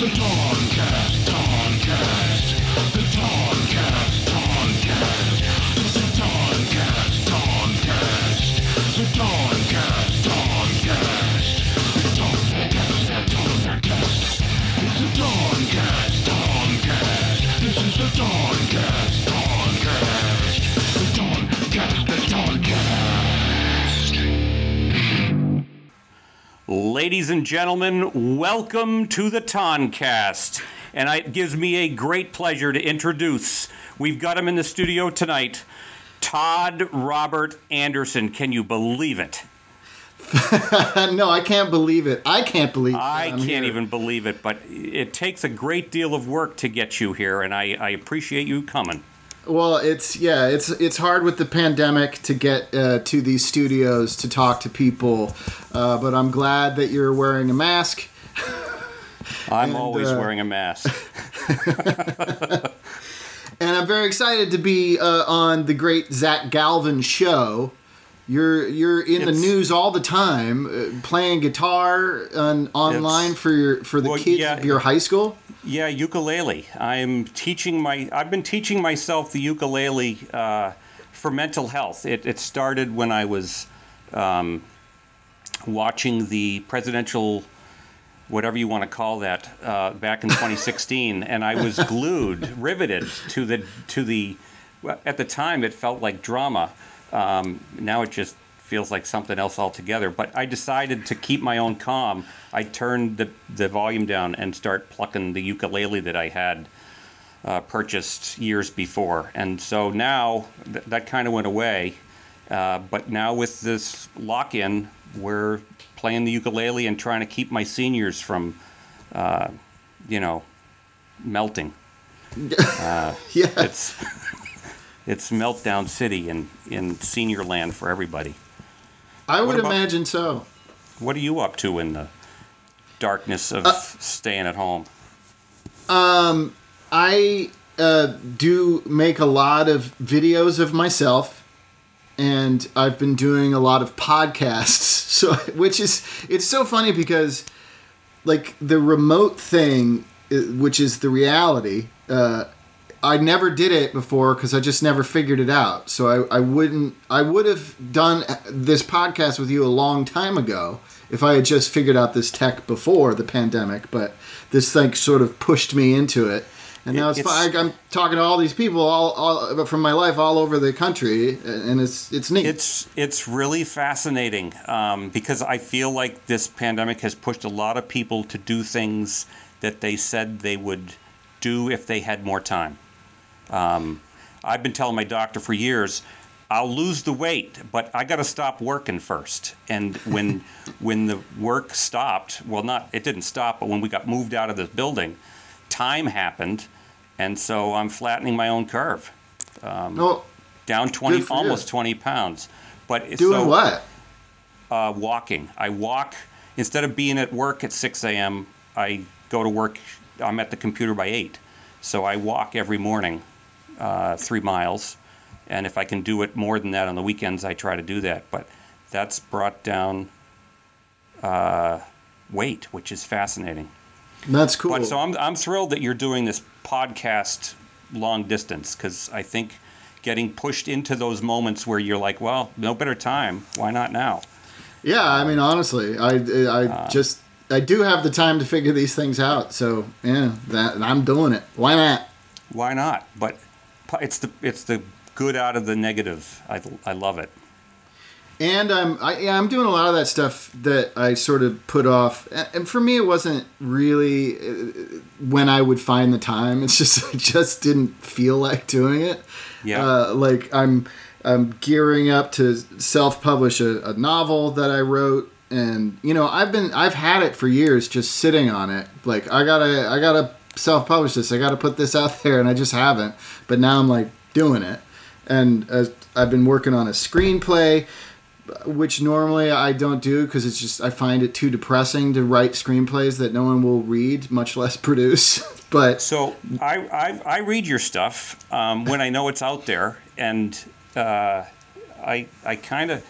The Toncast, Ladies and gentlemen, welcome to the Toncast. And it gives me a great pleasure to introduce, we've got him in the studio tonight, Todd Robert Anderson. Can you believe it? no, I can't believe it. I can't believe. I can't here. even believe it, but it takes a great deal of work to get you here, and I, I appreciate you coming. Well, it's yeah, it's it's hard with the pandemic to get uh, to these studios to talk to people, uh, but I'm glad that you're wearing a mask. I'm And, always uh, wearing a mask. And I'm very excited to be uh, on the great Zach Galvin show. You're you're in the news all the time, uh, playing guitar on, online for your for the well, kids yeah. of your high school. Yeah, ukulele. I'm teaching my. I've been teaching myself the ukulele uh, for mental health. It, it started when I was um, watching the presidential, whatever you want to call that, uh, back in 2016, and I was glued, riveted to the to the. At the time, it felt like drama. Um, now it just feels like something else altogether. But I decided to keep my own calm. I turned the, the volume down and start plucking the ukulele that I had uh, purchased years before. And so now th- that kind of went away. Uh, but now with this lock in, we're playing the ukulele and trying to keep my seniors from, uh, you know, melting. Yeah, It's. It's meltdown city in, in senior land for everybody. I would about- imagine so. What are you up to in the darkness of staying at home? I uh, do make a lot of videos of myself, and I've been doing a lot of podcasts. So, which is it's so funny because, like the remote thing, uh, which is the reality. Uh, I never did it before because I just never figured it out. So I, I wouldn't. I would have done this podcast with you a long time ago if I had just figured out this tech before the pandemic. But this thing sort of pushed me into it, and now it's, it's- fine. I'm talking to all these people all, all from my life all over the country, and it's it's neat. It's it's really fascinating um, because I feel like this pandemic has pushed a lot of people to do things that they said they would do if they had more time. Um, I've been telling my doctor for years, I'll lose the weight, but I got to stop working first. And when when the work stopped, well, not it didn't stop, but when we got moved out of this building, time happened, and so I'm flattening my own curve oh, down 20 Good for you. almost 20 pounds but it's doing so, what? uh, walking i walk instead of being at work at 6 a.m i go to work i'm at the computer by 8 so i walk every morning uh, three miles and if i can do it more than that on the weekends i try to do that but that's brought down uh, weight which is fascinating That's cool. but so I'm, I'm thrilled that you're doing this podcast long distance because I think getting pushed into those moments where you're like, well, no better time. Why not now? Yeah, I mean, honestly, I I Uh, just I do have the time to figure these things out. So yeah, that I'm doing it. Why not? Why not? But it's the it's the good out of the negative. I, I love it. And I'm I, yeah, I'm doing a lot of that stuff that I sort of put off. And for me, it wasn't really uh, when I would find the time. It's just I just didn't feel like doing it. Yeah. Uh, like I'm I'm gearing up to self-publish a, a novel that I wrote, and you know I've been I've had it for years, just sitting on it. Like I gotta I gotta self-publish this. I gotta put this out there, and I just haven't. But now I'm like doing it, and I've been working on a screenplay. Which normally I don't do because it's just I find it too depressing to write screenplays that no one will read, much less produce. but So I, I, I read your stuff um, when I know it's out there, and uh, I I kind of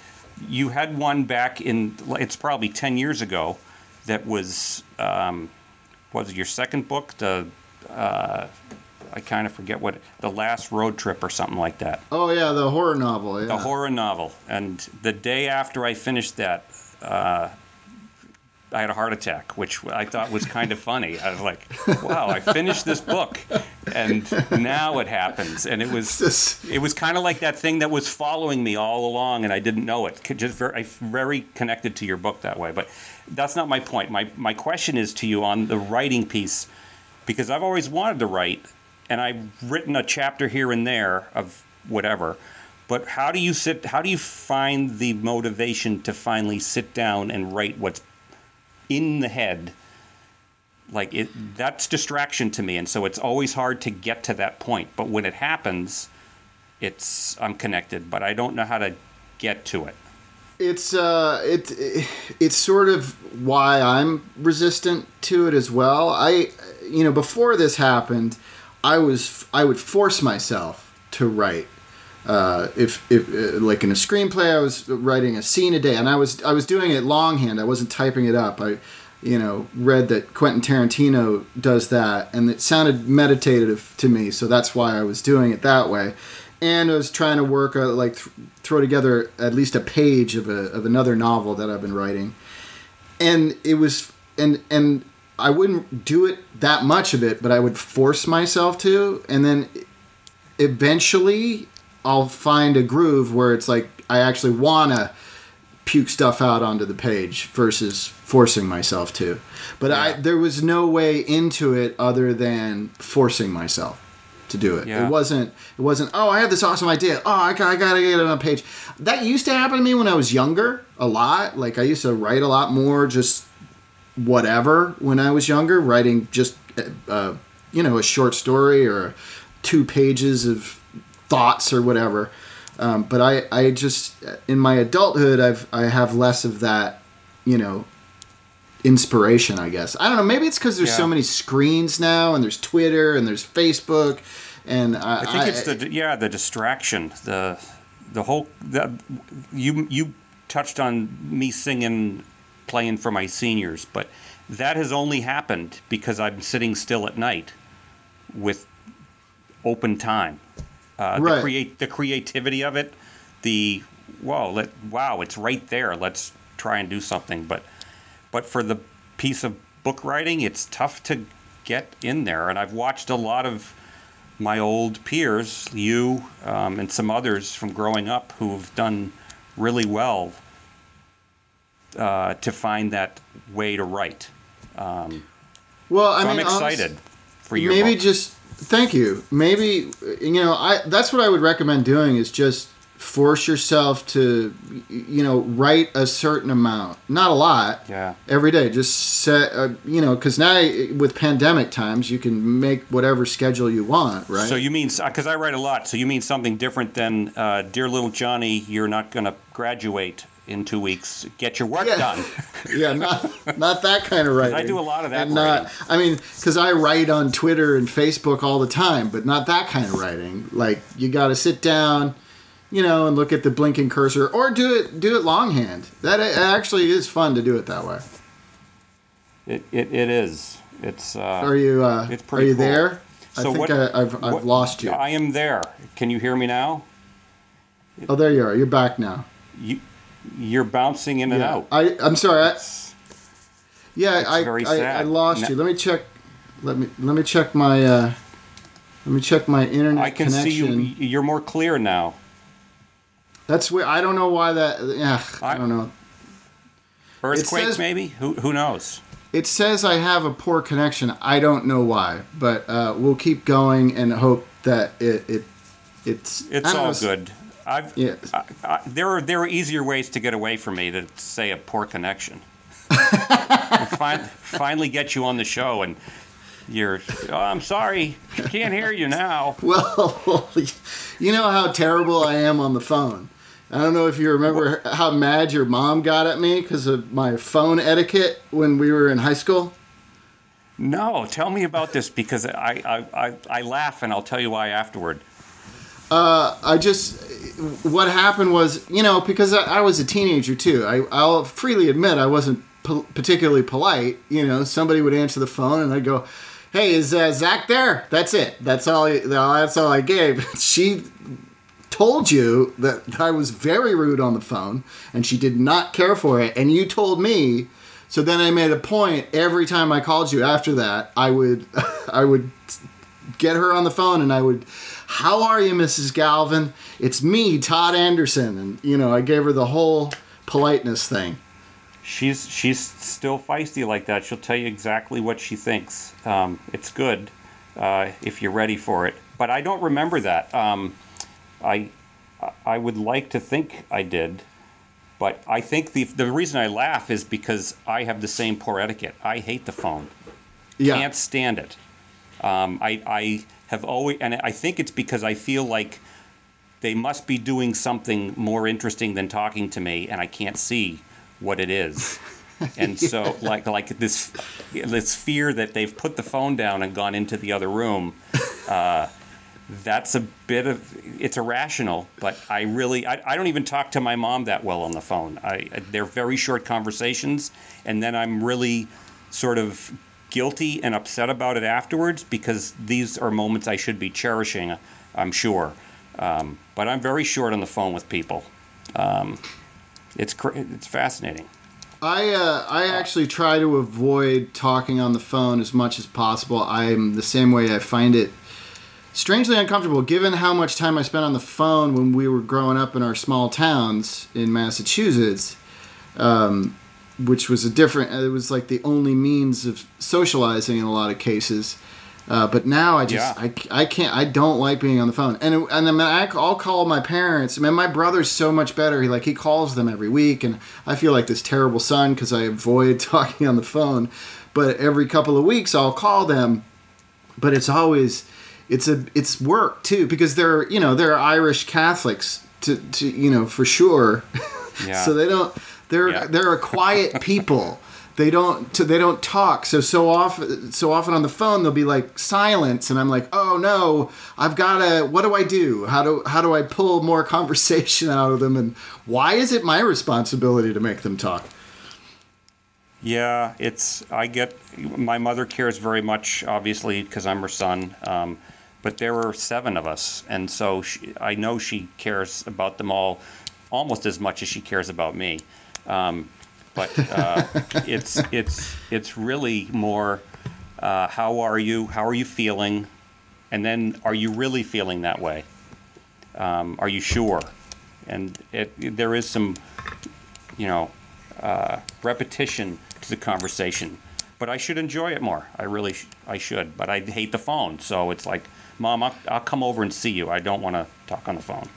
you had one back in it's probably ten years ago that was um, was it your second book, the uh, I kind of forget what the last road trip or something like that. Oh yeah, the horror novel. Yeah. The horror novel, and the day after I finished that, uh, I had a heart attack, which I thought was kind of funny. I was like, "Wow, I finished this book, and now it happens." And it was This- it was kind of like that thing that was following me all along, and I didn't know it. Just very, very connected to your book that way. But that's not my point. My my question is to you on the writing piece, because I've always wanted to write, and I've written a chapter here and there of whatever. But how do you sit? How do you find the motivation to finally sit down and write what's in the head? Like it, that's distraction to me, and so it's always hard to get to that point. But when it happens, it's I'm connected, but I don't know how to get to it. It's uh it, it's sort of why I'm resistant to it as well. I you know before this happened, I was I would force myself to write. Uh, if if uh, like in a screenplay, I was writing a scene a day, and I was I was doing it longhand. I wasn't typing it up. I you know read that Quentin Tarantino does that, and it sounded meditative to me, so that's why I was doing it that way. And I was trying to work uh, like th- throw together at least a page of a of another novel that I've been writing, and it was and and I wouldn't do it that much of it, but I would force myself to, and then eventually I'll find a groove where it's like I actually wanna puke stuff out onto the page versus forcing myself to. But I there was no way into it other than forcing myself to do it. Yeah. It wasn't it wasn't oh I have this awesome idea. Oh I, got, I gotta get it on a page. That used to happen to me when I was younger a lot. Like I used to write a lot more just whatever when I was younger, writing just uh, you know a short story or two pages of thoughts or whatever. Um, but I, I just in my adulthood I've I have less of that, you know, inspiration. I guess I don't know. Maybe it's because there's so many screens now, and there's Twitter and there's Facebook, and I, I think it's the yeah the distraction the the whole the, you you touched on me singing playing for my seniors but that has only happened because I'm sitting still at night with open time uh, Right. the create the creativity of it the whoa, let wow it's right there let's try and do something but but for the piece of book writing it's tough to get in there and I've watched a lot of my old peers, you um, and some others from growing up who've done really well uh, to find that way to write. Um, well, I so mean, I'm honest- excited for your maybe book. just thank you. Maybe you know I that's what I would recommend doing is just force yourself to you know write a certain amount, not a lot. yeah. every day just set uh, you know because now with pandemic times you can make whatever schedule you want right So you mean because I write a lot? So you mean something different than uh, "Dear Little Johnny, you're not going to graduate in two weeks. Get your work Yeah. done." yeah not not that kind of writing I do a lot of that and not writing. i mean because i write on twitter and facebook all the time but not that kind of writing like you got to sit down you know and look at the blinking cursor or do it do it longhand that actually is fun to do it that way It, it, it is. It's. Uh, are you uh It's are you cool. there i So think what- I, i've i've what- lost you I am there. Can you hear me now? oh there you are you're back now You, you're bouncing in and yeah. out. i i'm sorry I, Yeah, I, I, I lost No- you. Let me check. Let me let me check my uh, let me check my internet I can see connection. you. You're more clear now. That's weird. I don't know why that. Yeah, I, I- don't know. Earthquake, says- maybe? Who who knows? It says I have a poor connection. I don't know why, but uh, we'll keep going and hope that it it it's It's all know, good. I've. Yeah. I, I, there are there are easier ways to get away from me than to say a poor connection. fin- finally get you on the show and you're. Oh, I'm sorry, can't hear you now. Well, you know how terrible I am on the phone. I don't know if you remember how mad your mom got at me because of my phone etiquette when we were in high school. No, tell me about this because I I, I, I laugh and I'll tell you why afterward. I just what happened was you know because I, I was a teenager too. I, I'll freely admit I wasn't po- particularly polite. You know, somebody would answer the phone, and I'd go, "Hey, is uh, Zach there?" That's it. That's all. That's all I gave. she told you that I was very rude on the phone, and she did not care for it, and you told me. So then I made a point every time I called you after that, I would, I would get her on the phone, and I would, "How are you, Mrs. Galvin? It's me, Todd Anderson," and you know, I gave her the whole politeness thing. She's she's still feisty like that. She'll tell you exactly what she thinks. Um, it's good uh, if you're ready for it. But I don't remember that. Um, I I would like to think I did, but I think the the reason I laugh is because I have the same poor etiquette. I hate the phone. Yeah, Can't stand it. Um, I I have always, and I think it's because I feel like they must be doing something more interesting than talking to me, and I can't see what it is. And so, like, like this, this fear that they've put the phone down and gone into the other room. Uh, that's a bit of it's irrational, but I really I, I don't even talk to my mom that well on the phone. I they're very short conversations, and then I'm really sort of guilty and upset about it afterwards because these are moments I should be cherishing. I'm sure, um, but I'm very short on the phone with people. Um, it's it's fascinating. I uh, I actually try to avoid talking on the phone as much as possible. I'm the same way. I find it strangely uncomfortable given how much time I spent on the phone when we were growing up in our small towns in Massachusetts, um, which was a different. It was like the only means of socializing in a lot of cases. Uh, but now I just Yeah. I, I can't I don't like being on the phone and and then I, I'll call my parents. I mean my brother's so much better. He like he calls them every week and I feel like this terrible son because I avoid talking on the phone. But every couple of weeks I'll call them. But it's always it's a it's work too because they're you know they're Irish Catholics to to you know for sure. Yeah. so they don't they're Yeah. they're a quiet people. They don't they don't talk. So so often so often on the phone they'll be like silence and I'm like, "Oh no, I've got to what do I do? How do how do I pull more conversation out of them and why is it my responsibility to make them talk?" Yeah, it's. I get. My mother cares very much, obviously, because I'm her son. Um, but there are seven of us, and so she, I know she cares about them all almost as much as she cares about me. Um, but uh, it's it's it's really more. Uh, how are you? How are you feeling? And then, are you really feeling that way? Um, are you sure? And it, there is some, you know, uh, repetition to the conversation. But I should enjoy it more. I really, sh- I should. But I hate the phone, so it's like, Mom, I'll, I'll come over and see you. I don't want to talk on the phone.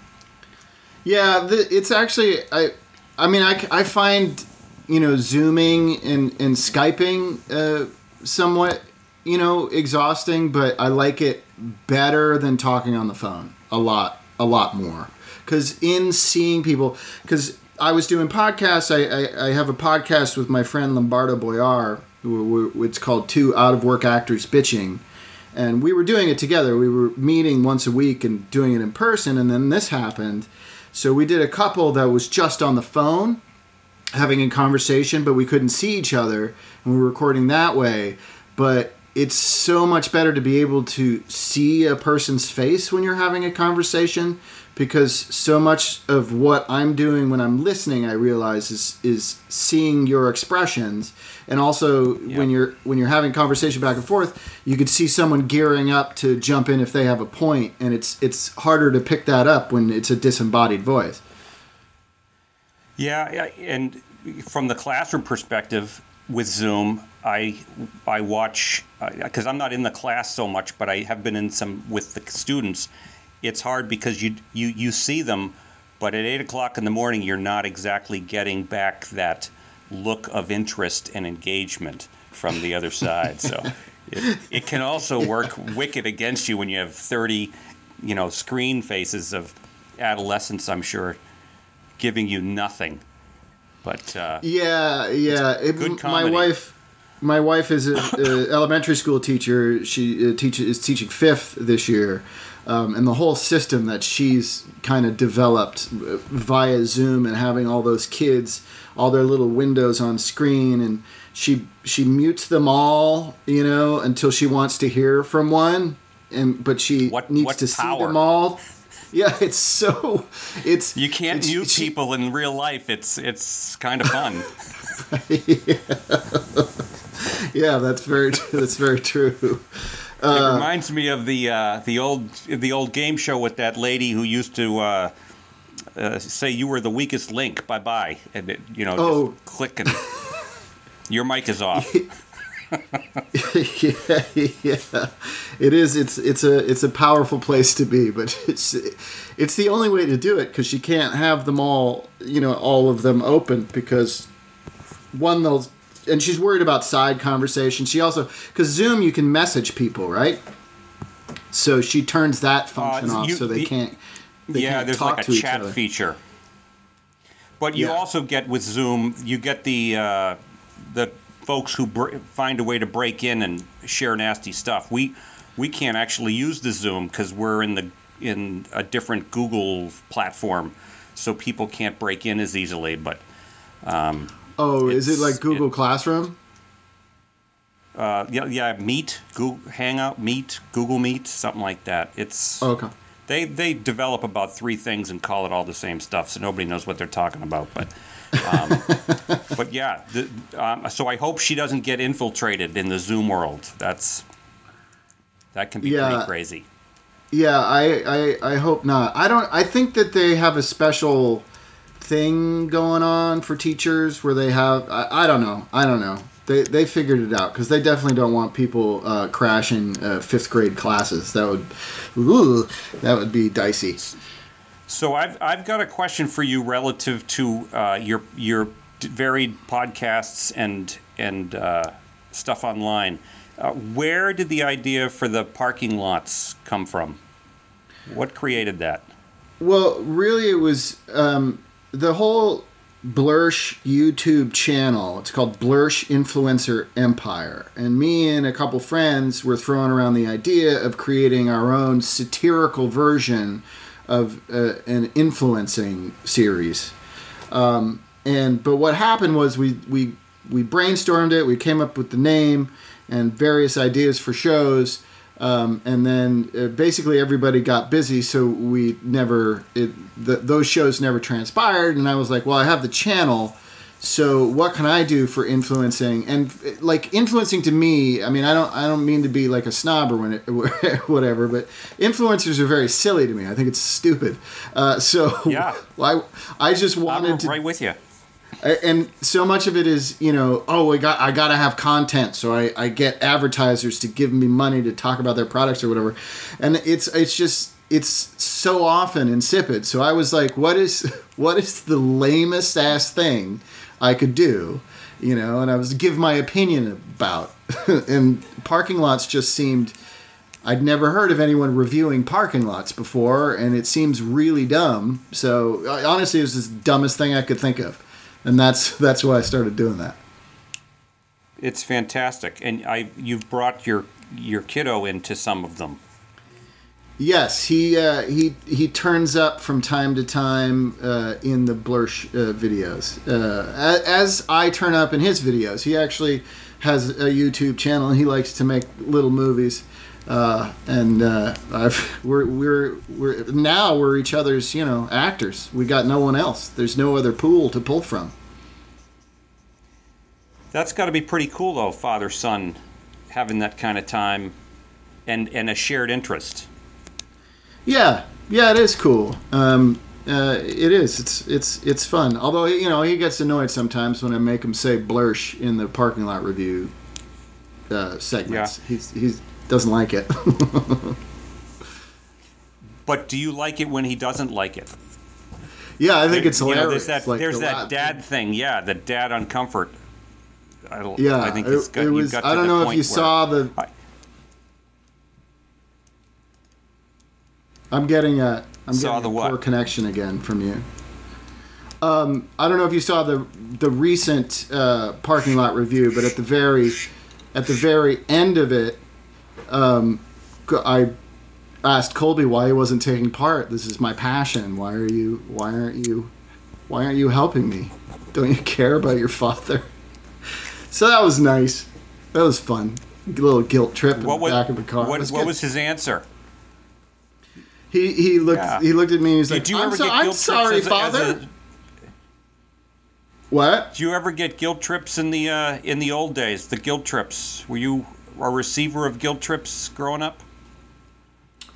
Yeah, the, it's actually I I mean I, I find you know zooming and and skyping uh, somewhat you know exhausting, but I like it better than talking on the phone a lot a lot more because in seeing people because I was doing podcasts. I, I I have a podcast with my friend Lombardo Boyar. It's called Two Out of Work Actors Bitching and we were doing it together. We were meeting once a week and doing it in person, and then this happened. So we did a couple that was just on the phone, having a conversation, but we couldn't see each other, and we were recording that way. But it's so much better to be able to see a person's face when you're having a conversation because so much of what I'm doing when I'm listening I realize is is seeing your expressions and also when you're when you're having conversation back and forth you could see someone gearing up to jump in if they have a point and it's it's harder to pick that up when it's a disembodied voice Yeah, yeah, and from the classroom perspective with Zoom, I I watch because I'm not in the class so much, but I have been in some with the students. It's hard because you you you see them, but at eight o'clock in the morning, you're not exactly getting back that look of interest and engagement from the other side. So it, it can also work wicked against you when you have thirty, you know, screen faces of adolescents. I'm sure giving you nothing. But uh, Yeah, yeah. It, good my wife, my wife is a, a elementary school teacher. She uh, teaches is teaching fifth this year, um, and the whole system that she's kind of developed uh, via Zoom and having all those kids, all their little windows on screen, and she she mutes them all, you know, until she wants to hear from one, and but she What- needs what to see power. them all. Yeah, it's so it's You can't it's- mute she- people in real life. It's it's kind of fun. yeah. Yeah, that's very that's very true. It reminds me of the uh, the old the old game show with that lady who used to uh, uh, say you were the weakest link. Bye bye, and it, you know Oh. just click and your mic is off. yeah, yeah, it is. It's it's a it's a powerful place to be, but it's it's the only way to do it because she can't have them all, you know, all of them open because one they'll and she's worried about side conversations. She also because Zoom you can message people, right? So she turns that function Uh, off you- so they the- can't. They yeah, can't there's talk like a chat feature. But you Yeah. also get with Zoom, you get the uh, the folks who br- find a way to break in and share nasty stuff. We we can't actually use the Zoom because we're in the in a different Google platform, so people can't break in as easily. But Oh, is it like Google it- Classroom? uh, yeah, yeah, Meet, Google Hangout, Meet, Google Meet, something like that. It's Okay. They they develop about three things and call it all the same stuff, so nobody knows what they're talking about. But um, but yeah, the, um, so I hope she doesn't get infiltrated in the Zoom world. That's that can be Yeah. pretty crazy. Yeah, I, I I hope not. I don't. I think that they have a special thing going on for teachers where they have. I, I don't know. I don't know. They they figured it out because they definitely don't want people uh, crashing uh, fifth grade classes. That would, ooh, that would be dicey. So I've I've got a question for you relative to uh, your your varied podcasts and and uh, stuff online. Uh, where did the idea for the parking lots come from? What created that? Well, really, it was um, the whole Blursh YouTube channel. It's called Blursh Influencer Empire. And me and a couple friends were throwing around the idea of creating our own satirical version of uh, an influencing series. Um, and but what happened was we we we brainstormed it. We came up with the name and various ideas for shows. Um, and then uh, basically everybody got busy, so we never it, the, those shows never transpired. And I was like, well, I have the channel, so what can I do for influencing? And like influencing to me, I mean, I don't I don't mean to be like a snob or when it, whatever, but influencers are very silly to me. I think it's stupid. Uh, so Yeah. I I just wanted I'm to right with you. And so much of it is you know oh i got i gotta have content so I, I get advertisers to give me money to talk about their products or whatever. And it's it's just it's so often insipid. So i was like what is what is the lamest ass thing i could do? You know and i was give my opinion about. And parking lots just seemed I'd never heard of anyone reviewing parking lots before, and it seems really dumb. So uh, honestly, it was the dumbest thing I could think of, and that's that's why I started doing that. It's fantastic, and I you've brought your your kiddo into some of them. Yes, he uh, he he turns up from time to time uh, in the Blursh uh, videos. Uh, as I turn up in his videos, he actually has a YouTube channel, and he likes to make little movies. Uh, and uh, I've, we're we're we're now we're each other's you know actors. We got no one else. There's no other pool to pull from. That's got to be pretty cool, though, father son, having that kind of time, and and a shared interest. Yeah, yeah, it is cool. Um, uh, it is. It's it's it's fun. Although you know he gets annoyed sometimes when I make him say "blursh" in the parking lot review uh, segments. He's he's doesn't like it. But do you like it when he doesn't like it? yeah, I think it's You know, hilarious. there's that Like there's the that lab- dad thing. Yeah, the dad on comfort. I don't, Yeah, I think it, it's got, it was. I don't know if you saw the. I- I'm getting a. I'm Saw getting the a poor connection again from you. Um, I don't know if you saw the the recent uh, parking lot review, but at the very at the very end of it, um, I asked Colby why he wasn't taking part. This is my passion. Why are you? Why aren't you? Why aren't you helping me? Don't you care about your father? So that was nice. That was fun. A little guilt trip in What the was back of the car. What, was what was his answer? he he looked Yeah. he looked at me and he's like, "I'm, so, I'm sorry, as a- as father." a- what? Do you ever get guilt trips in the uh, in the old days? The guilt trips. Were you a receiver of guilt trips growing up?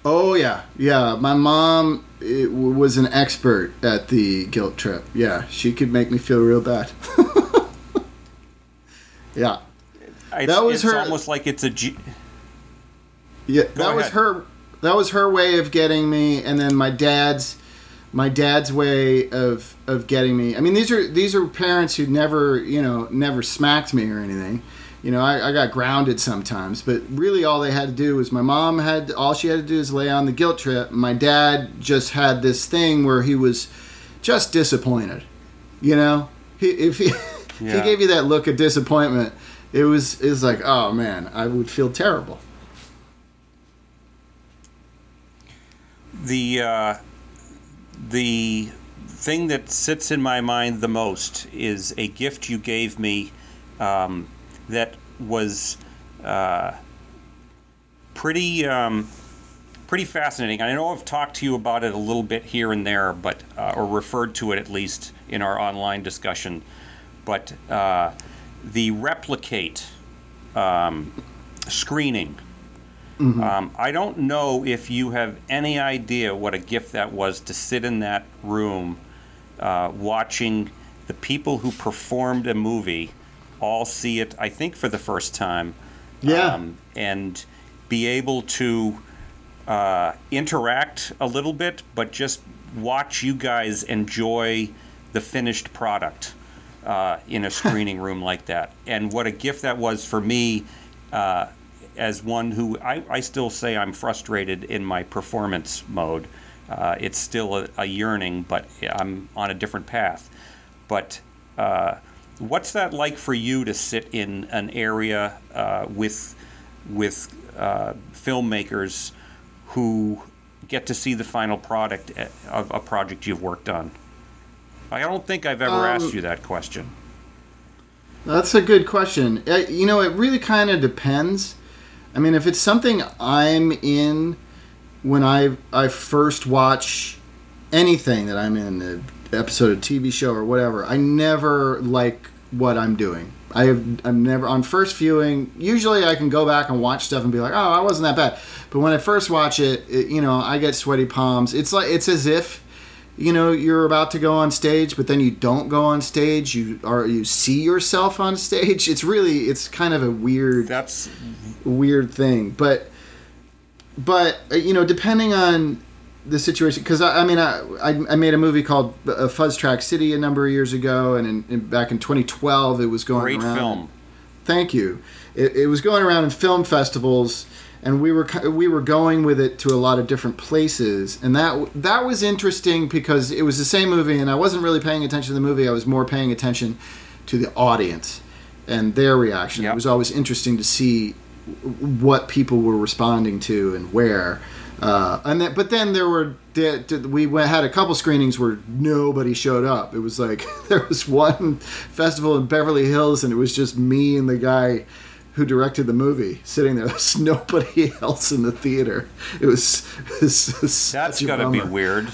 Oh yeah, yeah. My mom was an expert at the guilt trip. Yeah, she could make me feel real bad. yeah, It's, That was it's her- almost like it's a G- yeah. that was her. That was her way of getting me, and then my dad's, my dad's way of of getting me. I mean, these are these are parents who never, you know, never smacked me or anything. You know, I, I got grounded sometimes, but really all they had to do was my mom had all she had to do is lay on the guilt trip. My dad just had this thing where he was just disappointed. You know, he, if he if he gave you that look of disappointment, it was it was like, oh man, I would feel terrible. the uh, the thing that sits in my mind the most is a gift you gave me um, that was uh, pretty um, pretty fascinating. I know I've talked to you about it a little bit here and there, but uh, or referred to it at least in our online discussion. But uh, the Replicant um, screening. Um, I don't know if you have any idea what a gift that was to sit in that room uh, watching the people who performed a movie all see it, I think, for the first time. Yeah. Um, and be able to uh, interact a little bit, but just watch you guys enjoy the finished product uh, in a screening room like that. And what a gift that was for me uh, as one who I, I still say I'm frustrated in my performance mode. Uh, it's still a, a yearning, but I'm on a different path. But uh, what's that like for you to sit in an area uh, with with uh, filmmakers who get to see the final product of a project you've worked on? I don't think I've ever Um, asked you that question. That's a good question. Uh, You know, it really kind of depends. I mean, if it's something I'm in when I I first watch anything that I'm in, an episode of TV show or whatever, I never like what I'm doing. I have I'm never on first viewing. Usually, I can go back and watch stuff and be like, "Oh, I wasn't that bad." But when I first watch it, it you know, I get sweaty palms. It's like it's as if you know you're about to go on stage but then you don't go on stage you are you see yourself on stage it's really it's kind of a weird That's weird thing but but uh, you know depending on the situation because I, I mean I, I made a movie called uh, Fuzz Track City a number of years ago and in, in, back in 2012 it was going great around film. Thank you. It, it was going around in film festivals, and we were we were going with it to a lot of different places, and that that was interesting because it was the same movie, and I wasn't really paying attention to the movie. I was more paying attention to the audience and their reaction. Yep. It was always interesting to see what people were responding to and where. Uh, and then, but then there were we went, had a couple screenings where nobody showed up. It was like there was one festival in Beverly Hills, and it was just me and the guy who directed the movie sitting there. There's nobody else in the theater. It was, it was That's a got to be weird.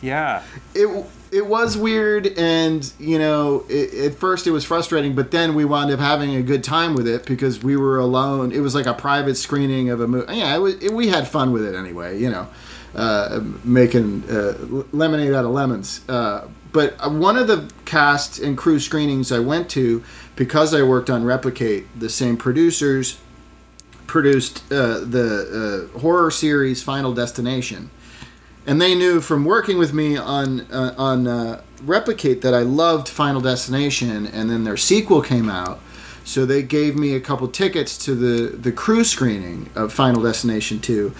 Yeah. It it was weird, and you know, it, at first it was frustrating, but then we wound up having a good time with it because we were alone. It was like a private screening of a movie. Yeah, it was, we had fun with it anyway. You know, uh, making uh, lemonade out of lemons. Uh, but one of the cast and crew screenings I went to, because I worked on Replicant, the same producers produced uh, the uh, horror series Final Destination. And they knew from working with me on uh, on uh, Replicant that I loved Final Destination, and then their sequel came out, so they gave me a couple tickets to the the crew screening of Final Destination two,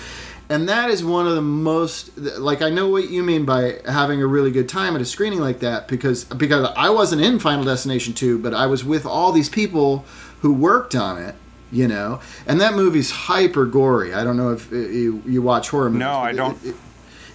and that is one of the most like I know what you mean by having a really good time at a screening like that because because I wasn't in Final Destination 2 but I was with all these people who worked on it you know? And that movie's hyper gory. I don't know if uh, you, you watch horror movies No, I don't. it-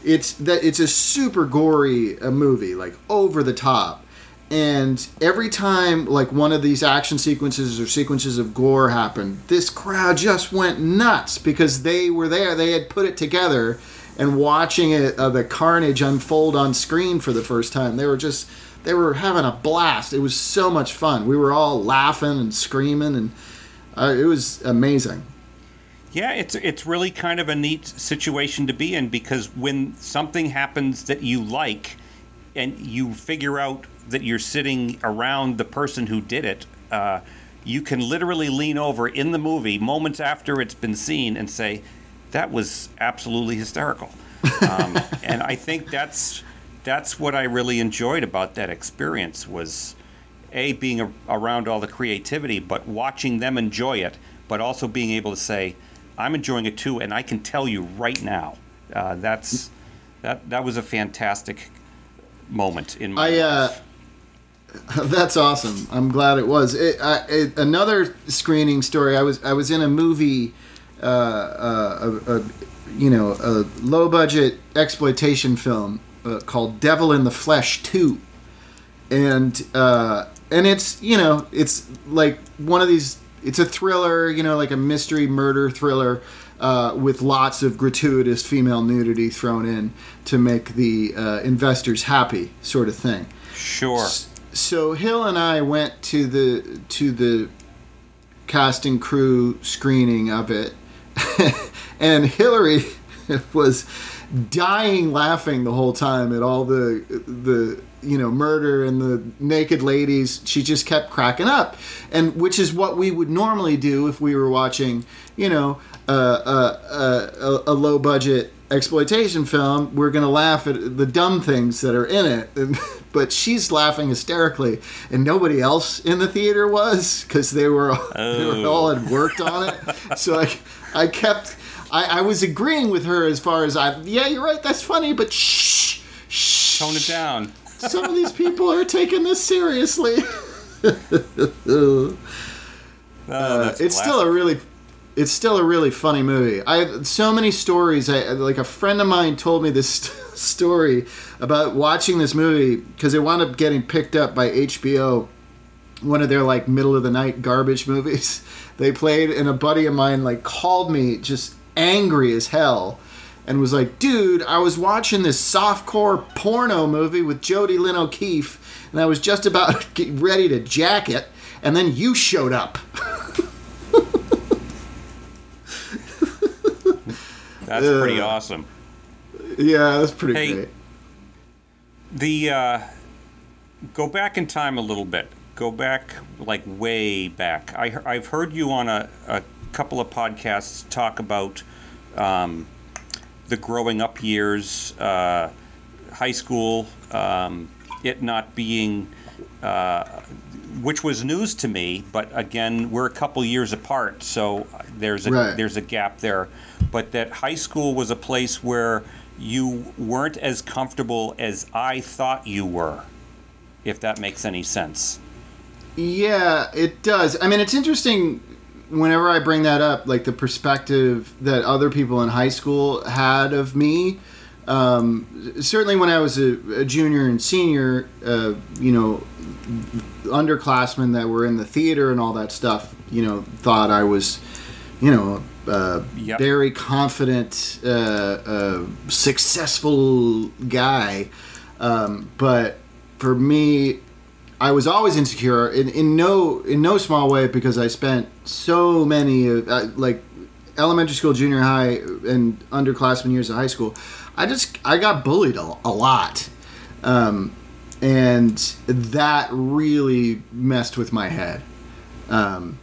it's that it's a super gory uh, movie like over the top and every time like one of these action sequences or sequences of gore happened this crowd just went nuts because they were there. They had put it together and watching it uh, the carnage unfold on screen for the first time. They were just they were having a blast. It was so much fun. We were all laughing and screaming and uh, it was amazing. Yeah, it's it's really kind of a neat situation to be in because when something happens that you like, and you figure out that you're sitting around the person who did it, uh, you can literally lean over in the movie moments after it's been seen and say, "That was absolutely hysterical," um, and I think that's that's what I really enjoyed about that experience was a being a, around all the creativity, but watching them enjoy it, but also being able to say, "I'm enjoying it too," and I can tell you right now, uh, that's that that was a fantastic moment in my I uh, life. that's awesome. I'm glad it was. It, I, it, another screening story. I was I was in a movie, uh, uh, a, a, you know, a low budget exploitation film uh, called Devil in the Flesh Two, and uh, and it's you know it's like one of these. It's a thriller, you know, like a mystery murder thriller. Uh, with lots of gratuitous female nudity thrown in to make the uh, investors happy, sort of thing Sure. so Hill and I went to the to the casting crew screening of it, and Hillary was dying laughing the whole time at all the the you know murder and the naked ladies. She just kept cracking up, and which is what we would normally do if we were watching you know uh, uh, uh, a, a low budget exploitation film. We're gonna laugh at the dumb things that are in it. But she's laughing hysterically, and nobody else in the theater was because they were they were Oh. all had worked on it. So I, I kept I, I was agreeing with her as far as I yeah you're right that's funny but shh shh Tone it down. some of these people are taking this seriously. Oh, Uh, it's still a really it's still a really funny movie. I have so many stories I, like a friend of mine told me this story about watching this movie because it wound up getting picked up by hbo one of their like middle of the night garbage movies. They played and a buddy of mine like called me just angry as hell and was like dude i was watching this softcore porno movie with jodi lyn o'keefe and i was just about ready to jack it and then you showed up That's Ugh. pretty awesome. Yeah, that's pretty Hey, great. The uh, go back in time a little bit. Go back like way back. I, I've heard you on a, a couple of podcasts talk about um, the growing up years, uh, high school, um, it not being, uh, which was news to me. But again, we're a couple years apart, so there's a Right. there's a gap there. But that high school was a place where you weren't as comfortable as I thought you were, if that makes any sense. Yeah, it does. I mean, it's interesting whenever I bring that up, like the perspective that other people in high school had of me. Um, certainly, when I was a, a junior and senior, uh, you know, underclassmen that were in the theater and all that stuff, you know, thought I was, you know, uh, Yep. very confident, uh, uh, successful guy. Um, but for me, I was always insecure in, in no in no small way because I spent so many uh, like elementary school, junior high, and underclassmen years of high school. I just I got bullied a, a lot, um, and that really messed with my head. Um,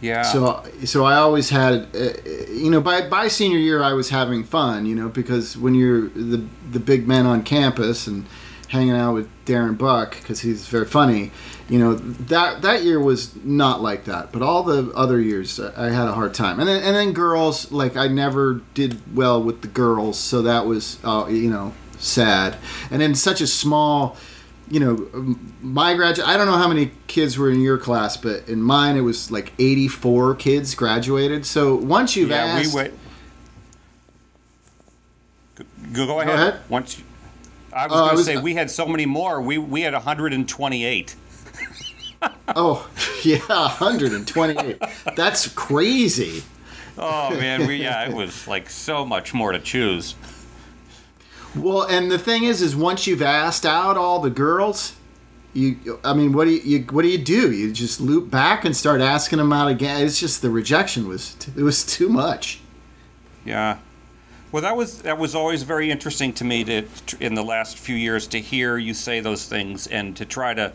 Yeah. so so I always had, uh, you know, by by senior year I was having fun, you know, because when you're the the big men on campus and hanging out with Darren Buck because he's very funny. You know that that year was not like that, but all the other years uh, I had a hard time. And then and then girls like I never did well with the girls, so that was uh, you know sad. And in such a small you know, my graduate. I don't know how many kids were in your class, but in mine it was like 84 kids graduated. So once you've yeah, asked, we went. Go, go ahead. ahead. Once, you, I was I going to say we had so many more. We we had 128. oh yeah, 128. That's crazy. Oh man, we yeah, it was like so much more to choose. Well, and the thing is, is once you've asked out all the girls, you, I mean, what do you, you what do you do? You just loop back and start asking them out again. It's just the rejection was it was too much. Yeah. Well, that was that was always very interesting to me to in the last few years to hear you say those things and to try to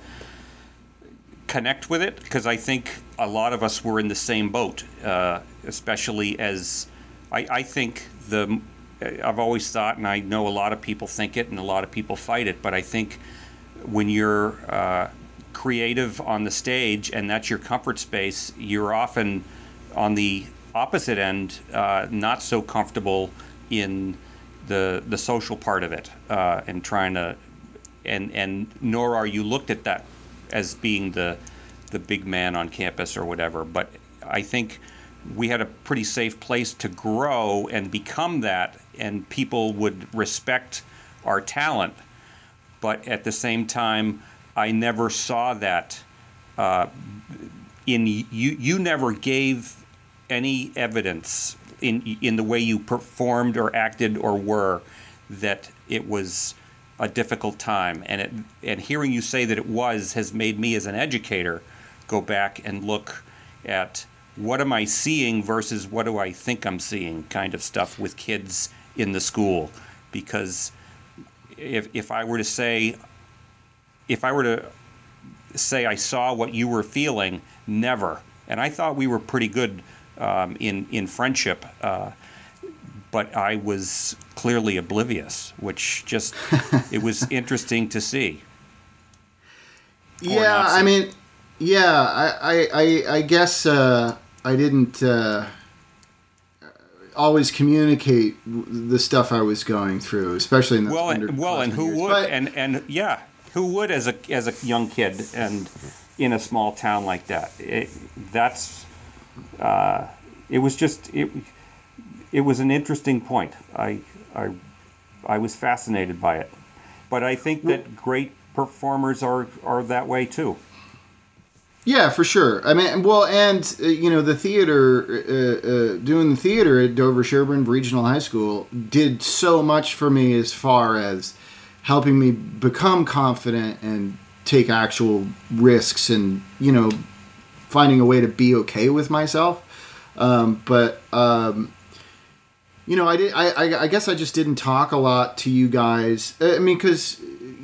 connect with it because I think a lot of us were in the same boat, uh, especially as I, I think the I've always thought, and I know a lot of people think it and a lot of people fight it, but I think when you're uh, creative on the stage and that's your comfort space, you're often on the opposite end, uh, not so comfortable in the the social part of it uh, and trying to, and and nor are you looked at that as being the the big man on campus or whatever. But I think we had a pretty safe place to grow and become that, and people would respect our talent. But at the same time, I never saw that uh, in you. You never gave any evidence in in the way you performed or acted or were that it was a difficult time. And it and hearing you say that it was has made me as an educator go back and look at what am I seeing versus what do I think I'm seeing kind of stuff with kids in the school because if if I were to say if I were to say I saw what you were feeling, never. And I thought we were pretty good um, in in friendship, uh, but I was clearly oblivious, which just it was interesting to see. Yeah, I mean, yeah, I, I, I, I guess uh, I didn't uh, always communicate the stuff I was going through, especially in the Well, and, well, and who years. would? But- and and yeah, who would as a as a young kid and in a small town like that? It, that's uh, it was just it. It was an interesting point. I I I was fascinated by it, but I think that great performers are are that way too. Yeah, for sure. I mean, well, and uh, you know, the theater, uh, uh, doing the theater at Dover Sherborn Regional High School did so much for me as far as helping me become confident and take actual risks, and you know, finding a way to be okay with myself. Um, but um, you know, I did. I, I, I guess I just didn't talk a lot to you guys. I mean, because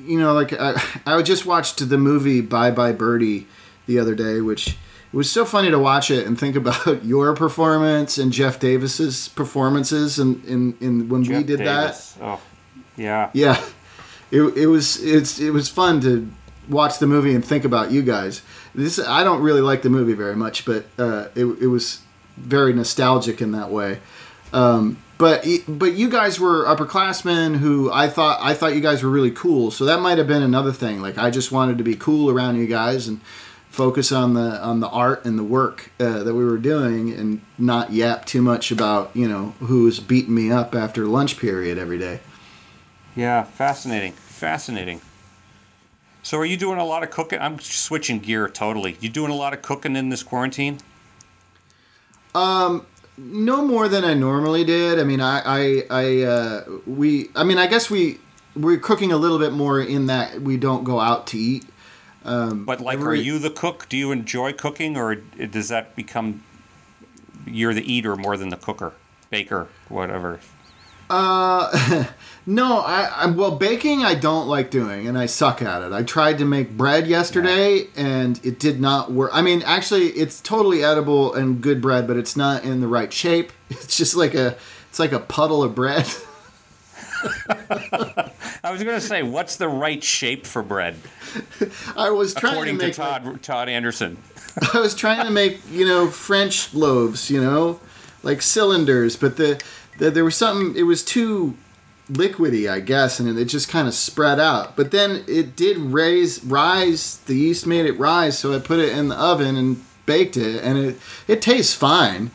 you know, like I, I just watched the movie Bye Bye Birdie the other day, which it was so funny to watch it and think about your performance and Jeff Davis's performances, and in, in, when we Jeff did that. Davis. Oh, yeah. Yeah, it, it was it's it was fun to watch the movie and think about you guys. This I don't really like the movie very much, but uh, it it was very nostalgic in that way. Um, but but you guys were upperclassmen who I thought I thought you guys were really cool. So that might have been another thing. Like I just wanted to be cool around you guys and focus on the on the art and the work uh, that we were doing and not yap too much about you know who was beating me up after lunch period every day. Yeah, fascinating. Fascinating. So, are you doing a lot of cooking? I'm switching gear totally. You doing a lot of cooking in this quarantine? No more than I normally did. I mean, I, I, I uh, we, I mean, I guess we we're cooking a little bit more in that we don't go out to eat. But like, are you the cook? Do you enjoy cooking, or does that become you're the eater more than the cooker, baker, whatever? Uh, no, I, I well baking I don't like doing, and I suck at it. I tried to make bread yesterday, and it did not work. I mean, actually, it's totally edible and good bread, but it's not in the right shape. It's just like a, it's like a puddle of bread. I was going to say, what's the right shape for bread, I was trying according to to make like- Todd Todd Anderson? I was trying to make you know French loaves, you know, like cylinders, but the there was something. It was too liquidy, I guess, and it just kind of spread out. But then it did raise rise. The yeast made it rise, so I put it in the oven and baked it, and it it tastes fine.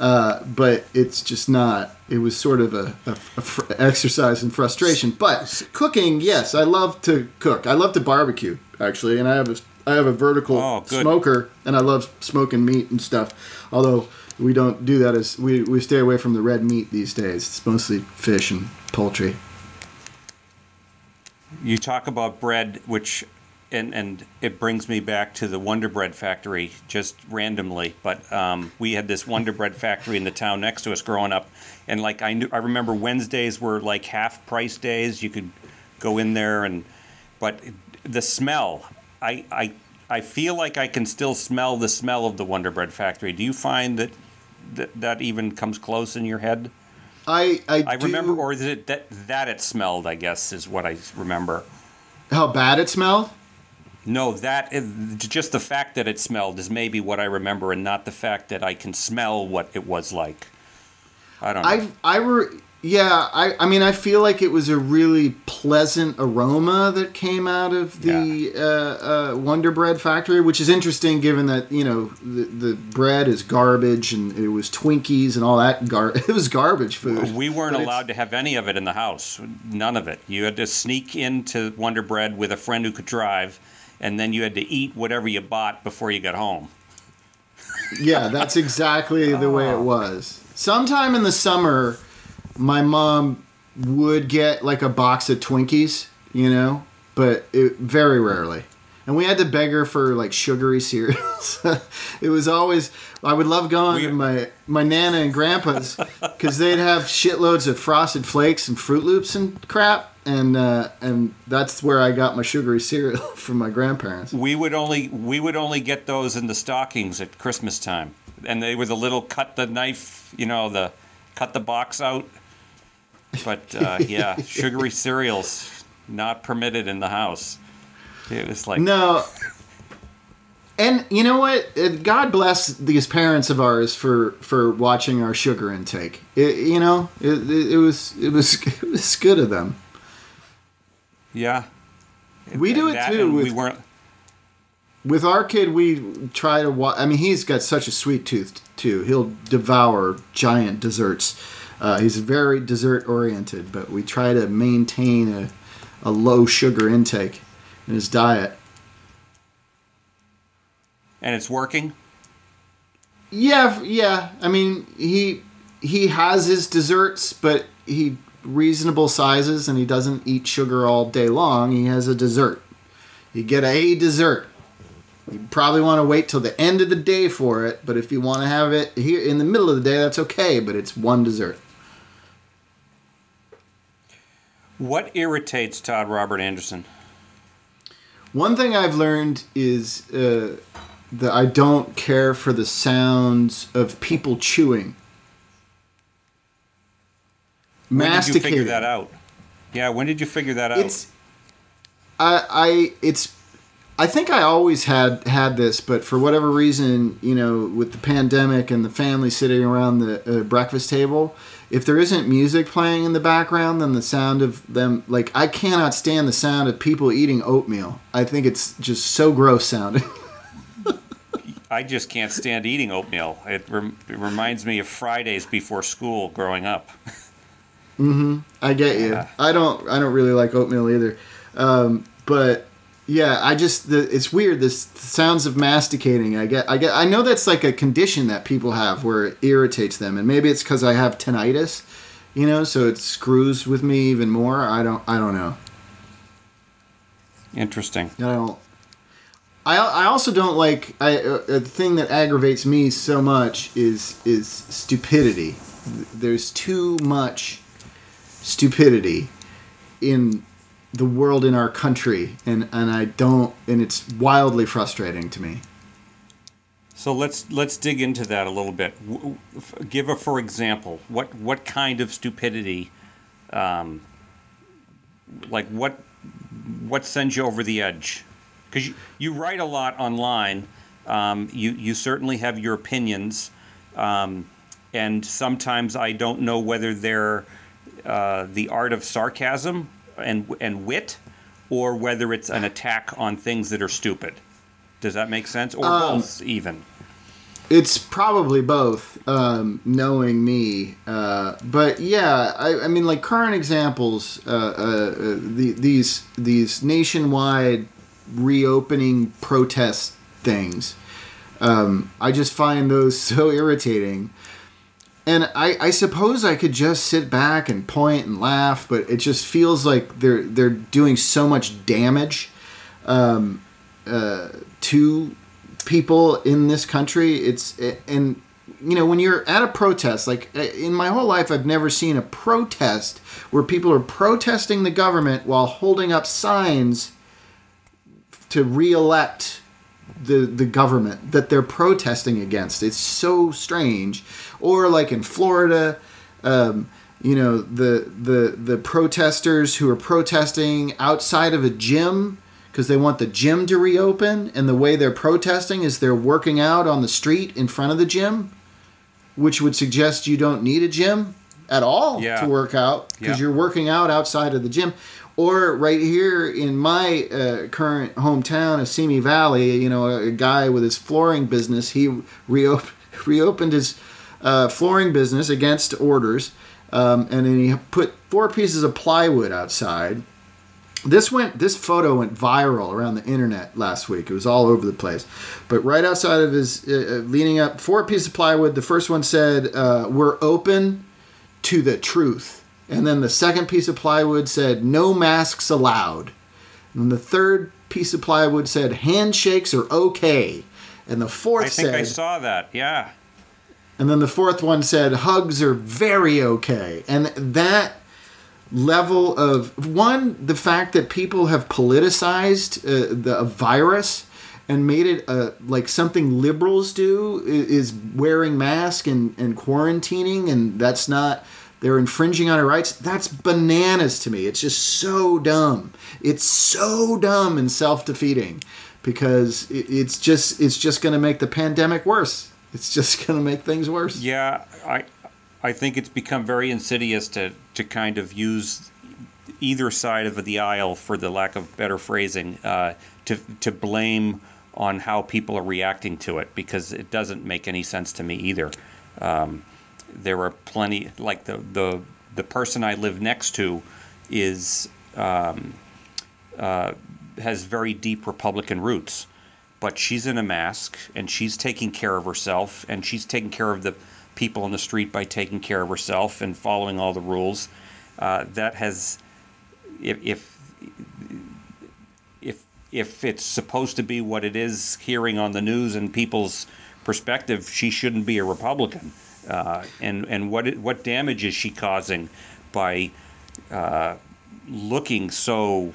Uh, but it's just not. It was sort of a, a, a fr- exercise in frustration. But cooking, yes, I love to cook. I love to barbecue actually, and I have a I have a vertical Oh, smoker, and I love smoking meat and stuff. Although we don't do that as we we stay away from the red meat these days. It's mostly fish and poultry. You talk about bread, which, and and it brings me back to the Wonder Bread factory, just randomly. But um, we had this Wonder Bread factory in the town next to us growing up, and like I knew, I remember Wednesdays were like half price days. You could go in there and, but the smell, I I I feel like I can still smell the smell of the Wonder Bread factory. Do you find that that, that even comes close in your head? I I, I do- remember, or is it that that it smelled? I guess is what I remember. how bad it smelled. No, that just the fact that it smelled is maybe what I remember, and not the fact that I can smell what it was like. I don't know. I I were yeah. I I mean I feel like it was a really pleasant aroma that came out of the uh, uh, Wonder Bread factory, which is interesting given that you know the, the bread is garbage and it was Twinkies and all that gar. It was garbage food. we weren't But it's- allowed to have any of it in the house. None of it. You had to sneak into Wonder Bread with a friend who could drive, and then you had to eat whatever you bought before you got home. Yeah, that's exactly the way it was. Sometime in the summer, my mom would get like a box of Twinkies, you know, but it, very rarely. And we had to beg her for like sugary cereals. it was always I would love going to my my nana and grandpa's because they'd have shitloads of frosted flakes and Froot Loops and crap, and uh, and that's where I got my sugary cereal from my grandparents. We would only we would only get those in the stockings at Christmas time, and they were the little cut the knife, you know, the cut the box out. But uh, yeah, sugary cereals not permitted in the house. It was like No. And you know what? Uh, God bless these parents of ours for for watching our sugar intake. It, you know, it, it, was it was it was good of them. yeah. We do it too and we with- weren't. With our kid, we try to watch. I mean, he's got such a sweet tooth too. He'll devour giant desserts. Uh, he's very dessert oriented, but we try to maintain a, a low sugar intake in his diet. And it's working. Yeah, yeah. I mean, he he has his desserts, but he reasonable sizes, and he doesn't eat sugar all day long. He has a dessert. You get a dessert. You probably want to wait till the end of the day for it, but if you want to have it here in the middle of the day, that's okay. But it's one dessert. What irritates Todd Robert Anderson? One thing I've learned is uh, that I don't care for the sounds of people chewing. When did you figure that out? Yeah, when did you figure that out? it's I I it's I think I always had had this, but for whatever reason, you know, with the pandemic and the family sitting around the uh, breakfast table, if there isn't music playing in the background, then the sound of them like I cannot stand the sound of people eating oatmeal. I think it's just so gross sounding. I just can't stand eating oatmeal. It, rem- it reminds me of Fridays before school growing up. Mm-hmm. I get you. Yeah. I don't. I don't really like oatmeal either. Um, but yeah, I just the, it's weird. This sounds of masticating. I get. I get. I know that's like a condition that people have where it irritates them, and maybe it's because I have tinnitus. You know, so it screws with me even more. I don't. I don't know. Interesting. I don't. I, I also don't like I uh, a thing that aggravates me so much is is stupidity. There's too much stupidity in the world in our country and and I don't and it's wildly frustrating to me. So let's let's dig into that a little bit. Give a for example. What what kind of stupidity um, like what what sends you over the edge? Because you, you write a lot online. Um, you you certainly have your opinions, um, and sometimes I don't know whether they're uh, the art of sarcasm and and wit, or whether it's an attack on things that are stupid. Does that make sense? Or both, even. It's probably both, um, knowing me. Uh, but yeah, I, I mean, like current examples, uh, uh, uh, the, these these nationwide reopening protest things. Um, I just find those so irritating. And I, I suppose I could just sit back and point and laugh, but it just feels like they're they're doing so much damage um, uh, to people in this country. It's and you know when you're at a protest, like uh, in my whole life, I've never seen a protest where people are protesting the government while holding up signs to reelect the the government that they're protesting against. It's so strange. Or like in Florida, um, you know the the the protesters who are protesting outside of a gym because they want the gym to reopen, and the way they're protesting is they're working out on the street in front of the gym, which would suggest you don't need a gym at all Yeah. to work out because Yeah. you're working out outside of the gym. Or right here in my uh, current hometown of Simi Valley, you know, a, guy with his flooring business, he reop- reopened his uh, flooring business against orders, um, and then he put four pieces of plywood outside. This went this photo went viral around the internet last week. It was all over the place. But right outside of his uh, uh, leaning up four pieces of plywood. The first one said uh, we're open to the truth and then the second piece of plywood said no masks allowed and the third piece of plywood said handshakes are okay and the fourth I think said I saw that. Yeah. and then the fourth one said hugs are very okay. And that level of one, the fact that people have politicized uh, the a virus and made it uh, like something liberals do is wearing mask and, and quarantining, and that's not. They're infringing on our rights. That's bananas to me. It's just so dumb. It's so dumb and self-defeating because it's just it's just going to make the pandemic worse. It's just going to make things worse. Yeah, I I think it's become very insidious to to kind of use either side of the aisle, for the lack of better phrasing, uh, to to blame on how people are reacting to it because it doesn't make any sense to me either. Um, there are plenty like the the the person I live next to is um, uh, has very deep Republican roots, but she's in a mask and she's taking care of herself and she's taking care of the people on the street by taking care of herself and following all the rules. Uh, that has, if, if if if it's supposed to be what it is, hearing on the news and people's perspective, she shouldn't be a Republican. Uh, and and what what damage is she causing by uh, looking so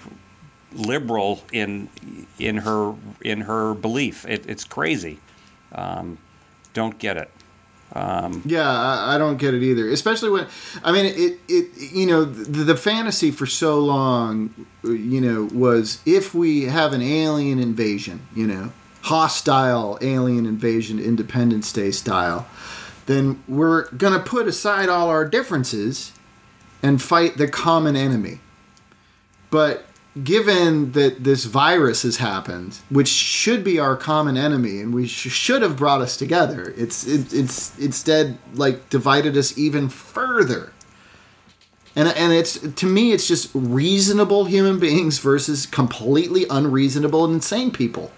liberal in in her in her belief? It, it's crazy. Um, don't get it. Yeah, I, I don't get it either. Especially when, I mean, it, it, you know, the, the fantasy for so long, you know, was if we have an alien invasion, you know, hostile alien invasion, Independence Day style, then we're gonna put aside all our differences and fight the common enemy. But given that this virus has happened, which should be our common enemy, and we sh- should have brought us together, it's it, it's instead like divided us even further. And and it's to me, it's just reasonable human beings versus completely unreasonable and insane people.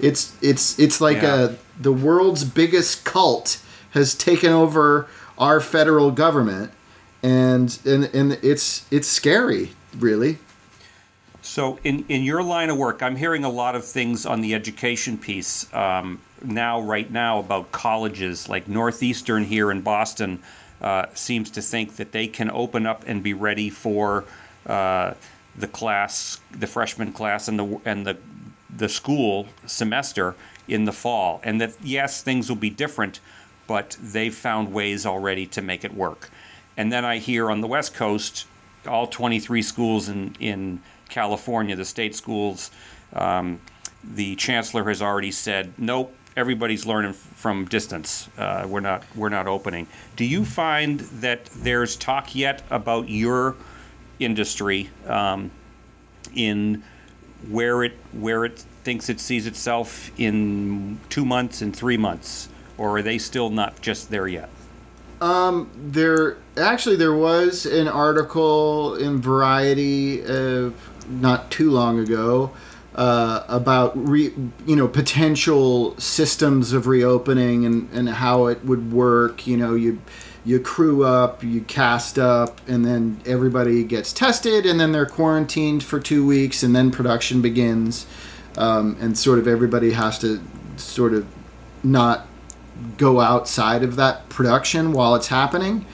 It's it's it's like Yeah. a the world's biggest cult has taken over our federal government, and and and it's it's scary, really. So, in, in your line of work, I'm hearing a lot of things on the education piece um, now, right now, about colleges. Like Northeastern here in Boston uh, seems to think that they can open up and be ready for uh, the class, the freshman class, and the and the the school semester in the fall, and that yes, things will be different, but they've found ways already to make it work. And then I hear on the West Coast all 23 schools in in California, the state schools. Um, the chancellor has already said, nope, everybody's learning from distance. Uh, we're not we're not opening. Do you find that there's talk yet about your industry um, in where it where it thinks it sees itself in two months and three months, or are they still not just there yet? there actually there was an article in Variety uh, not too long ago uh, about re, you know potential systems of reopening and, and how it would work. You know, you you crew up, you cast up, and then everybody gets tested, and then they're quarantined for two weeks, and then production begins, um, and sort of everybody has to sort of not go outside of that production while it's happening.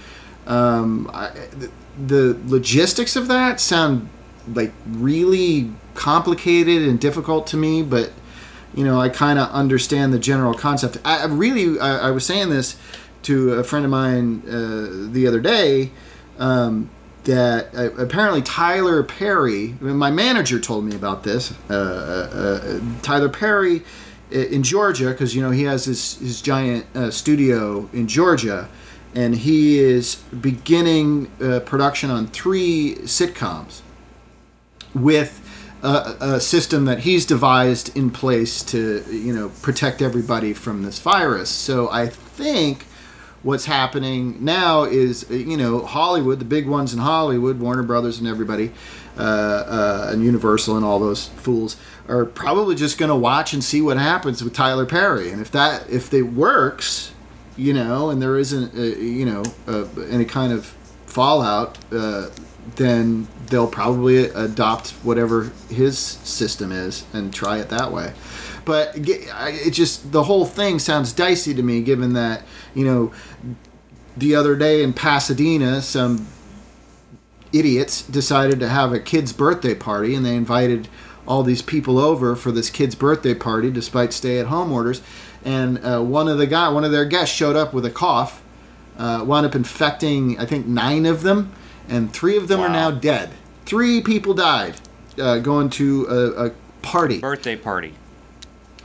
Um, I, the, the logistics of that sound like really complicated and difficult to me, but you know, I kind of understand the general concept. I, I really, I, I was saying this to a friend of mine uh, the other day. Um, that uh, apparently Tyler Perry, my manager told me about this. Uh, uh, Tyler Perry uh, in Georgia, because you know he has his his giant uh, studio in Georgia, and he is beginning uh, production on three sitcoms with a, a system that he's devised in place to you know protect everybody from this virus. So I think what's happening now is uh, you know Hollywood, the big ones in Hollywood, Warner Brothers and everybody, uh, uh, and Universal and all those fools are probably just going to watch and see what happens with Tyler Perry, and if that if it works, you know, and there isn't uh, you know uh, any kind of fallout, uh, then they'll probably adopt whatever his system is and try it that way. But it just the whole thing sounds dicey to me, given that you know the other day in Pasadena, some idiots decided to have a kid's birthday party and they invited all these people over for this kid's birthday party despite stay-at-home orders. And uh, one of the guy one of their guests showed up with a cough uh, wound up infecting i think nine of them and three of them are now dead. Three people died uh, going to a, a party. Birthday party.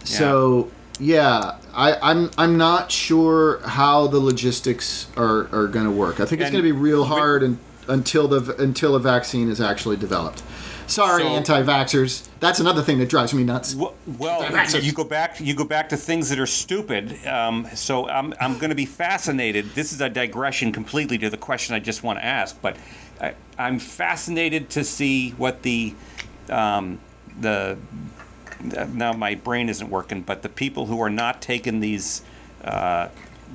so yeah, I, I'm I'm not sure how the logistics are, are going to work. I think it's going to be real hard and, until the until a vaccine is actually developed. Sorry, So- anti-vaxxers. That's another thing that drives me nuts. Well, well you go back. You go back to things that are stupid. Um, so I'm, I'm going to be fascinated. This is a digression completely to the question I just want to ask, but I, I'm fascinated to see what the um, the now my brain isn't working, but the people who are not taking these uh,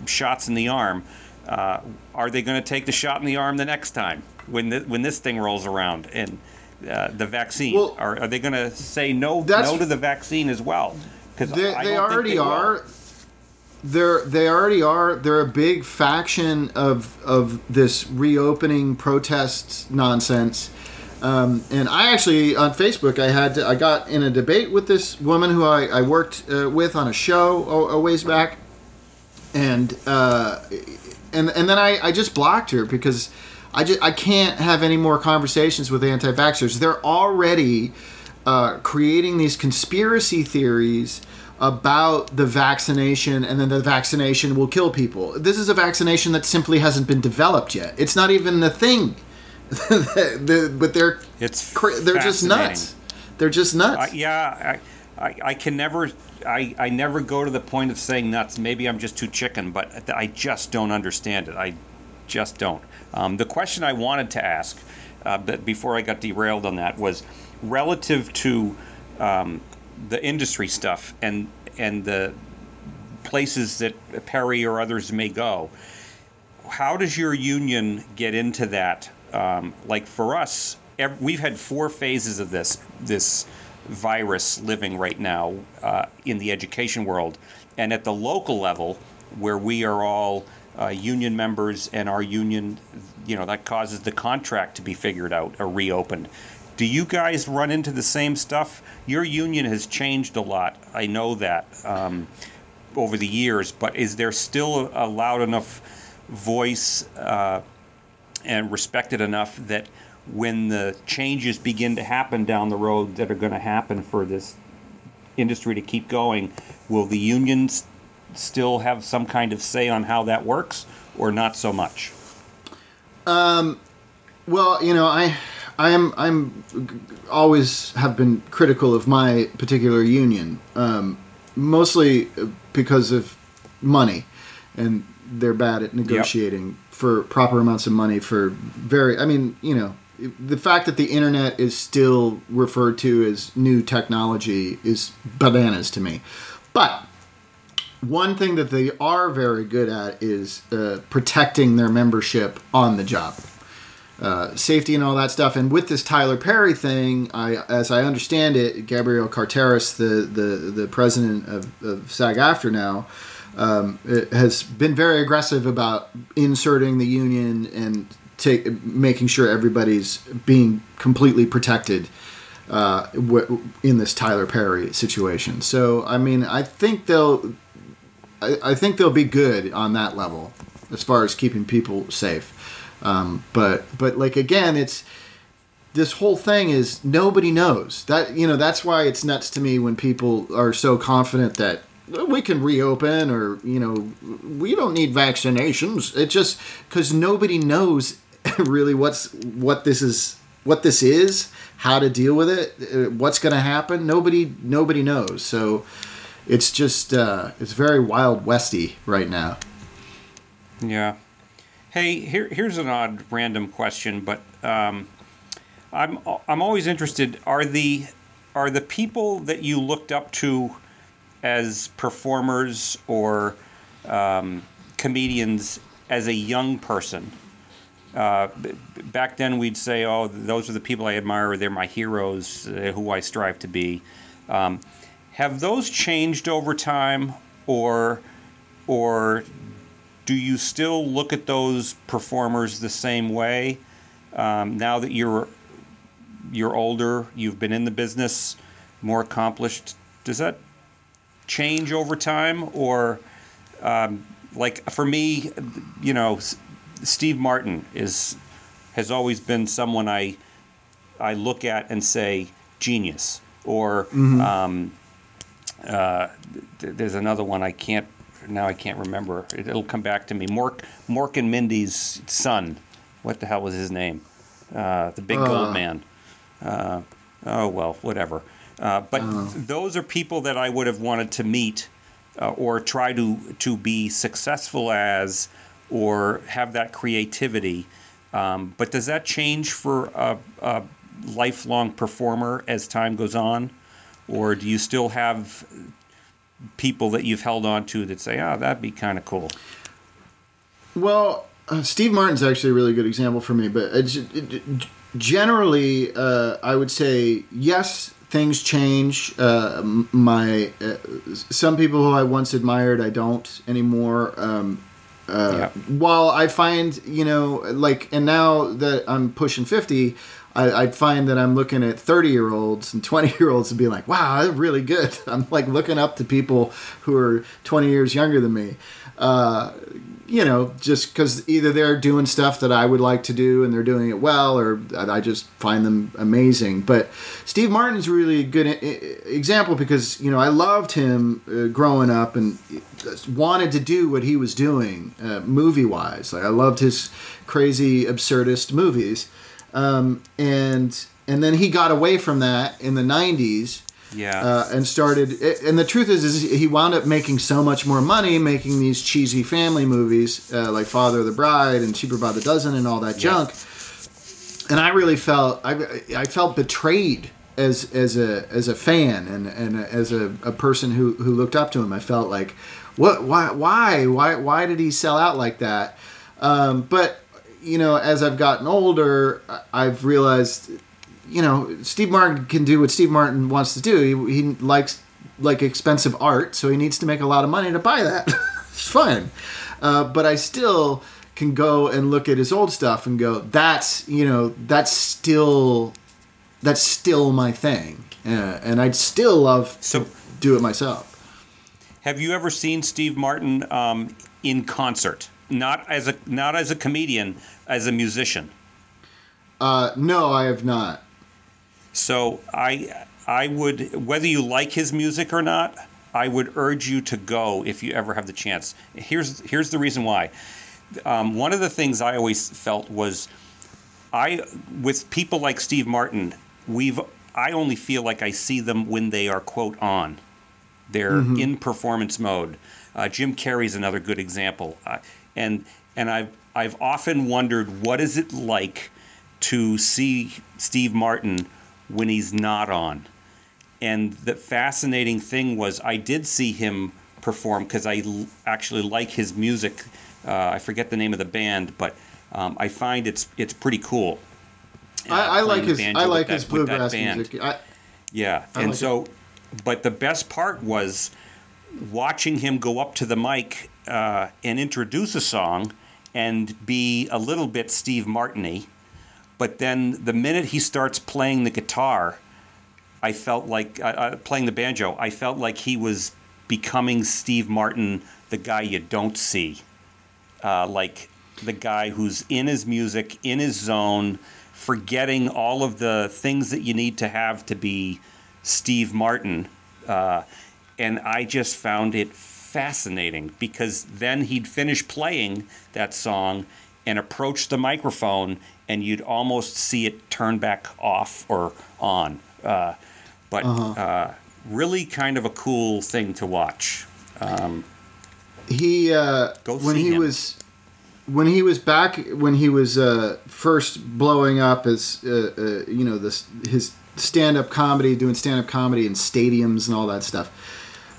shots in the arm, uh, are they going to take the shot in the arm the next time when th- when this thing rolls around and uh, the vaccine? Well, are, are they going to say no no to the vaccine as well? Because They, they already are. They're they already are. They're a big faction of of this reopening protests nonsense. Um, and I actually on Facebook I had to, I got in a debate with this woman who I, I worked uh, with on a show a, a ways back, and uh, and and then I, I just blocked her because I just I can't have any more conversations with anti-vaxxers. They're already uh, creating these conspiracy theories about the vaccination and then the vaccination will kill people. This is a vaccination that simply hasn't been developed yet. It's not even the thing. The- but they're It's they're just nuts. They're just nuts. I yeah, I, I, I can never, I, I never go to the point of saying nuts. Maybe I'm just too chicken, but I just don't understand it. I just don't. Um, the question I wanted to ask, uh, but before I got derailed on that, was relative to um, the industry stuff and and the places that Perry or others may go how does your union get into that? Um, like for us, ev- we've had four phases of this this virus living right now uh, in the education world, and at the local level, where we are all uh, union members, and our union, you know, that causes the contract to be figured out or reopened. Do you guys run into the same stuff? Your union has changed a lot. I know that. Um, over the years, but is there still a loud enough voice uh, and respected enough that when the changes begin to happen down the road that are going to happen for this industry to keep going, will the unions still have some kind of say on how that works, or not so much? Well, you know, I, I am, I'm always have been critical of my particular union, um, mostly because of money, and they're bad at negotiating for proper amounts of money for very. I mean, you know, the fact that the internet is still referred to as new technology is bananas to me, but one thing that they are very good at is uh, protecting their membership on the job uh, safety and all that stuff. And with this Tyler Perry thing, I, as I understand it, Gabrielle Carteris, the the, the president of, of SAG-AFTRA now, um, has been very aggressive about inserting the union and take, making sure everybody's being completely protected uh, w- in this Tyler Perry situation. So, I mean, I think they'll, I, I think they'll be good on that level as far as keeping people safe. Um, but but like again, it's this whole thing is nobody knows that you know that's why it's nuts to me when people are so confident that we can reopen or you know we don't need vaccinations. It just because nobody knows really what's what this is what this is how to deal with it uh, what's going to happen nobody nobody knows so it's just uh, it's very wild westy right now Yeah. Hey, here, here's an odd random question, but um, I'm I'm always interested. Are the are the people that you looked up to as performers or um, comedians as a young person? Uh, back then, we'd say, "Oh, those are the people I admire. They're my heroes, uh, who I strive to be." Um, have those changed over time, or or do you still look at those performers the same way um, now that you're you're older, you've been in the business, more accomplished? Does that change over time, or um, like for me, you know, Steve Martin is has always been someone I I look at and say genius, or um, uh, th- there's another one I can't now I can't remember. It, it'll come back to me. Mork Mork and Mindy's son. What the hell was his name? Uh, the big gold Uh. man. Uh, oh well, whatever. Uh, but those are people that I would have wanted to meet uh, or try to to be successful as, or have that creativity. Um, but does that change for a, a lifelong performer as time goes on, or do you still have people that you've held on to that say, "Oh, that'd be kind of cool"? Well, uh, Steve Martin's actually a really good example for me, but it, it- generally, uh, I would say yes, things change. Uh, my uh, some people who I once admired, I don't anymore. Um, uh, Yeah. While I find, you know, like, and now that I'm pushing fifty. I, I'd find that I'm looking at 30 year olds and 20 year olds and being like, wow, they're really good. I'm like looking up to people who are 20 years younger than me. Uh, you know, just because either they're doing stuff that I would like to do and they're doing it well, or I just find them amazing. But Steve Martin's really a good example because you know I loved him uh, growing up and wanted to do what he was doing uh, movie wise. Like I loved his crazy absurdist movies, um, and and then he got away from that in the '90s Yeah. uh, and started. And the truth is, is he wound up making so much more money making these cheesy family movies uh, like Father of the Bride and Cheaper by the Dozen and all that Yeah. junk. And I really felt I, I felt betrayed as as a as a fan and and as a, a person who who looked up to him. I felt like what why why why why did he sell out like that? Um, but you know, as I've gotten older, I've realized you know, Steve Martin can do what Steve Martin wants to do. He, he likes like expensive art, so he needs to make a lot of money to buy that. it's fine, uh, but I still can go and look at his old stuff and go, that's you know, that's still that's still my thing, uh, and I'd still love to do it myself. Have you ever seen Steve Martin um, in concert? Not as a not as a comedian, as a musician. Uh, no, I have not. So I I would whether you like his music or not, I would urge you to go if you ever have the chance. Here's here's the reason why. Um, one of the things I always felt was I with people like Steve Martin, we've I only feel like I see them when they are quote on. They're in performance mode. Uh, Jim Carrey's another good example, uh, and and I've I've often wondered what is it like to see Steve Martin when he's not on. And the fascinating thing was I did see him perform because I l- actually like his music. Uh, I forget the name of the band, but um, I find it's it's pretty cool. uh, I, I like his I like his that bluegrass music. I, Yeah, I and like so, but the best part was watching him go up to the mic uh, and introduce a song and be a little bit Steve Martiny. But then the minute he starts playing the guitar, I felt like uh, uh, playing the banjo. I felt like he was becoming Steve Martin, the guy you don't see, uh, like the guy who's in his music, in his zone, forgetting all of the things that you need to have to be Steve Martin. Uh, and I just found it fascinating because then he'd finish playing that song and approach the microphone, and you'd almost see it turn back off or on. Uh, but uh, really kind of a cool thing to watch. he uh, Go when see he him. was when he was back when he was uh, first blowing up as uh, uh, you know this his stand up comedy doing stand up comedy in stadiums and all that stuff.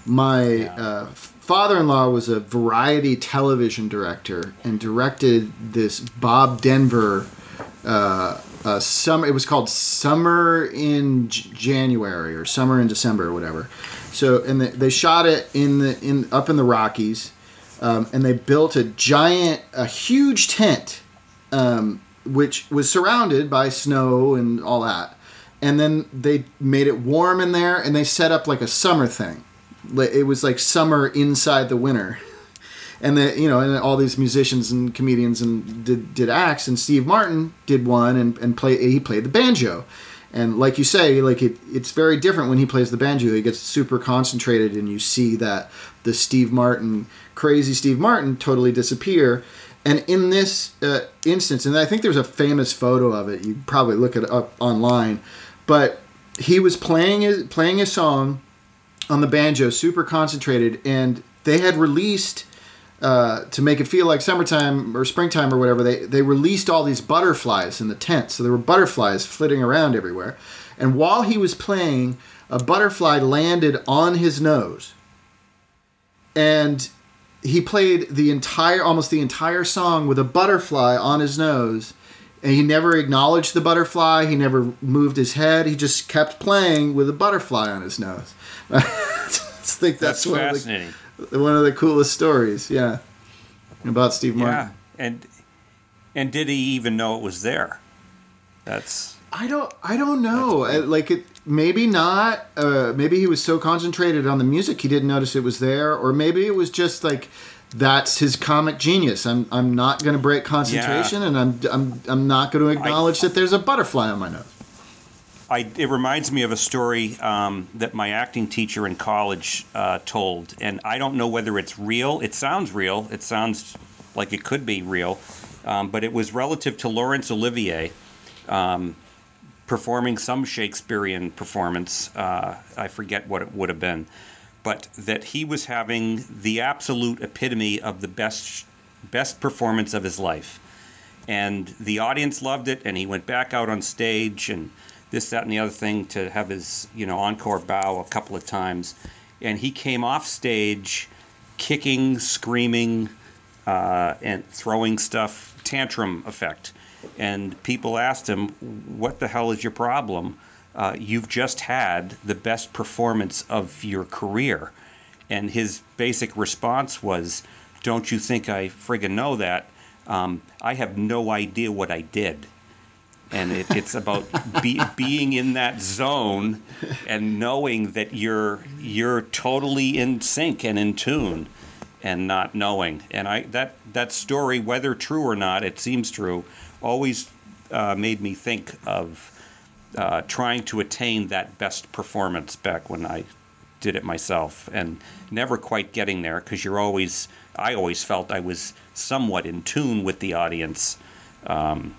My uh, father in law was a variety television director and directed this Bob Denver. Uh, uh, summer. It was called Summer in J- January or Summer in December or whatever. So, and they, they shot it in the in up in the Rockies, um, and they built a giant, a huge tent, um, which was surrounded by snow and all that. And then they made it warm in there, and they set up like a summer thing. It was like summer inside the winter and the you know and all these musicians and comedians and did, did acts and steve martin did one and, and play he played the banjo. And like you say like it, it's very different when he plays the banjo. He gets super concentrated and you see that the steve martin crazy steve martin totally disappear. And in this uh, instance and i think there's a famous photo of it you probably look it up online but he was playing his playing a song on the banjo, super concentrated, and they had released uh, to make it feel like summertime or springtime or whatever. They they released all these butterflies in the tent, so there were butterflies flitting around everywhere. And while he was playing, a butterfly landed on his nose, and he played the entire, almost the entire song with a butterfly on his nose. And he never acknowledged the butterfly. He never moved his head. He just kept playing with a butterfly on his nose. I just think that's, That's, of the fascinating. One of the coolest stories. Yeah, about Steve Martin. Yeah, and and did he even know it was there? That's I don't. I don't know. Uh, Like it. Maybe not. Uh, maybe he was so concentrated on the music he didn't notice it was there, or maybe it was just like that's his comic genius. I'm. I'm not going to break concentration, and I'm. I'm. I'm not going to acknowledge that there's a butterfly on my nose. I, it reminds me of a story um, that my acting teacher in college uh, told, and I don't know whether it's real. It sounds real. It sounds like it could be real, um, but it was relative to Laurence Olivier um, performing some Shakespearean performance. Uh, I forget what it would have been, but that he was having the absolute epitome of the best best performance of his life and the audience loved it and he went back out on stage and this that and the other thing to have his you know encore bow a couple of times. And he came off stage kicking screaming uh, and throwing stuff tantrum effect. And people asked him what the hell is your problem? Uh, you've just had the best performance of your career. And his basic response was don't you think i friggin' know that? Um, I have no idea what I did. And it, it's about be, being in that zone and knowing that you're you're totally in sync and in tune, and not knowing. And I that that story, whether true or not, it seems true, always uh, made me think of uh, trying to attain that best performance back when I did it myself, and never quite getting there because you're always. I always felt I was somewhat in tune with the audience, um,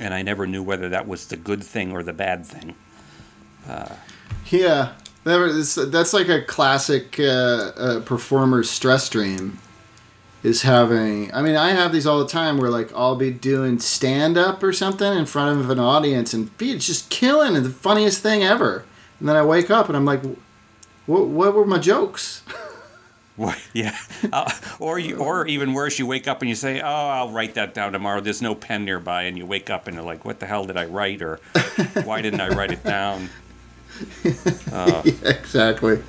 and I never knew whether that was the good thing or the bad thing. Yeah, that was- that's like a classic uh, uh, performer's stress dream. Is having. I mean, I have these all the time where like I'll be doing stand up or something in front of an audience and be just killing and the funniest thing ever, and then I wake up and I'm like, what? What were my jokes? Yeah, uh, or you, or even worse, you wake up and you say, "Oh, I'll write that down tomorrow." There's no pen nearby, and you wake up and you're like, "What the hell did I write?" Or "Why didn't I write it down?" yeah, exactly.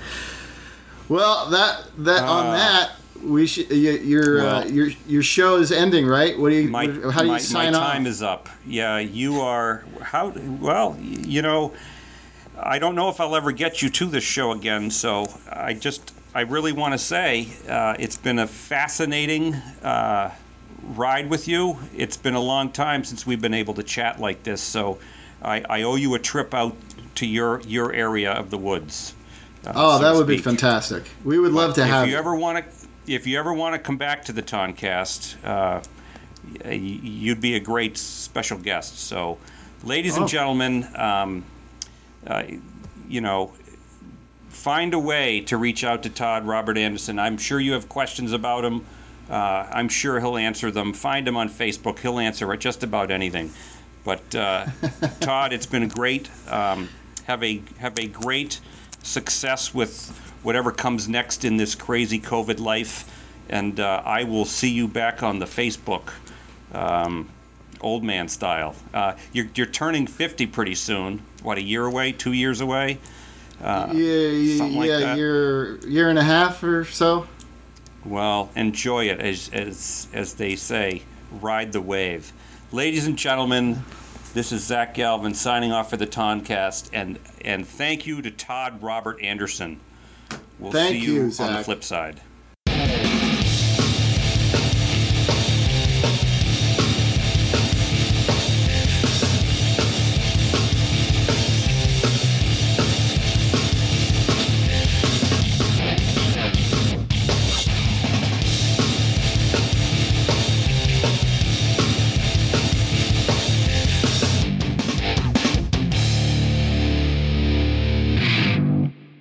Well, that that on Uh, that we should y- your uh, well- your your show is ending, right? What do you? My, how do you my, sign my off? time is up. Yeah, you are. How? Well, you know, I don't know if I'll ever get you to this show again. So I just, I really want to say, uh, it's been a fascinating uh, ride with you. It's been a long time since we've been able to chat like this. So I, I owe you a trip out to your your area of the woods. uh, oh, so that would be fantastic. We would love to if have. you ever want to, if you ever want to come back to the Toncast, uh, you'd be a great special guest. So, ladies Oh. and gentlemen, um, uh, you know, find a way to reach out to Todd Robert Anderson. I'm sure you have questions about him. Uh, I'm sure he'll answer them. Find him on Facebook. He'll answer just about anything. But uh, Todd, it's been great. Um, have a have a great success with whatever comes next in this crazy COVID life, and uh, I will see you back on the Facebook, um, old man style. Uh, you're you're turning 50 pretty soon. What a year away? Two years away? Uh, yeah, yeah, like yeah, year year and a half or so. Well, enjoy it as as as they say, ride the wave. Ladies and gentlemen, this is Zach Galvin signing off for the Toncast, and and thank you to Todd Robert Anderson. We'll Thank see you, you, on the flip side.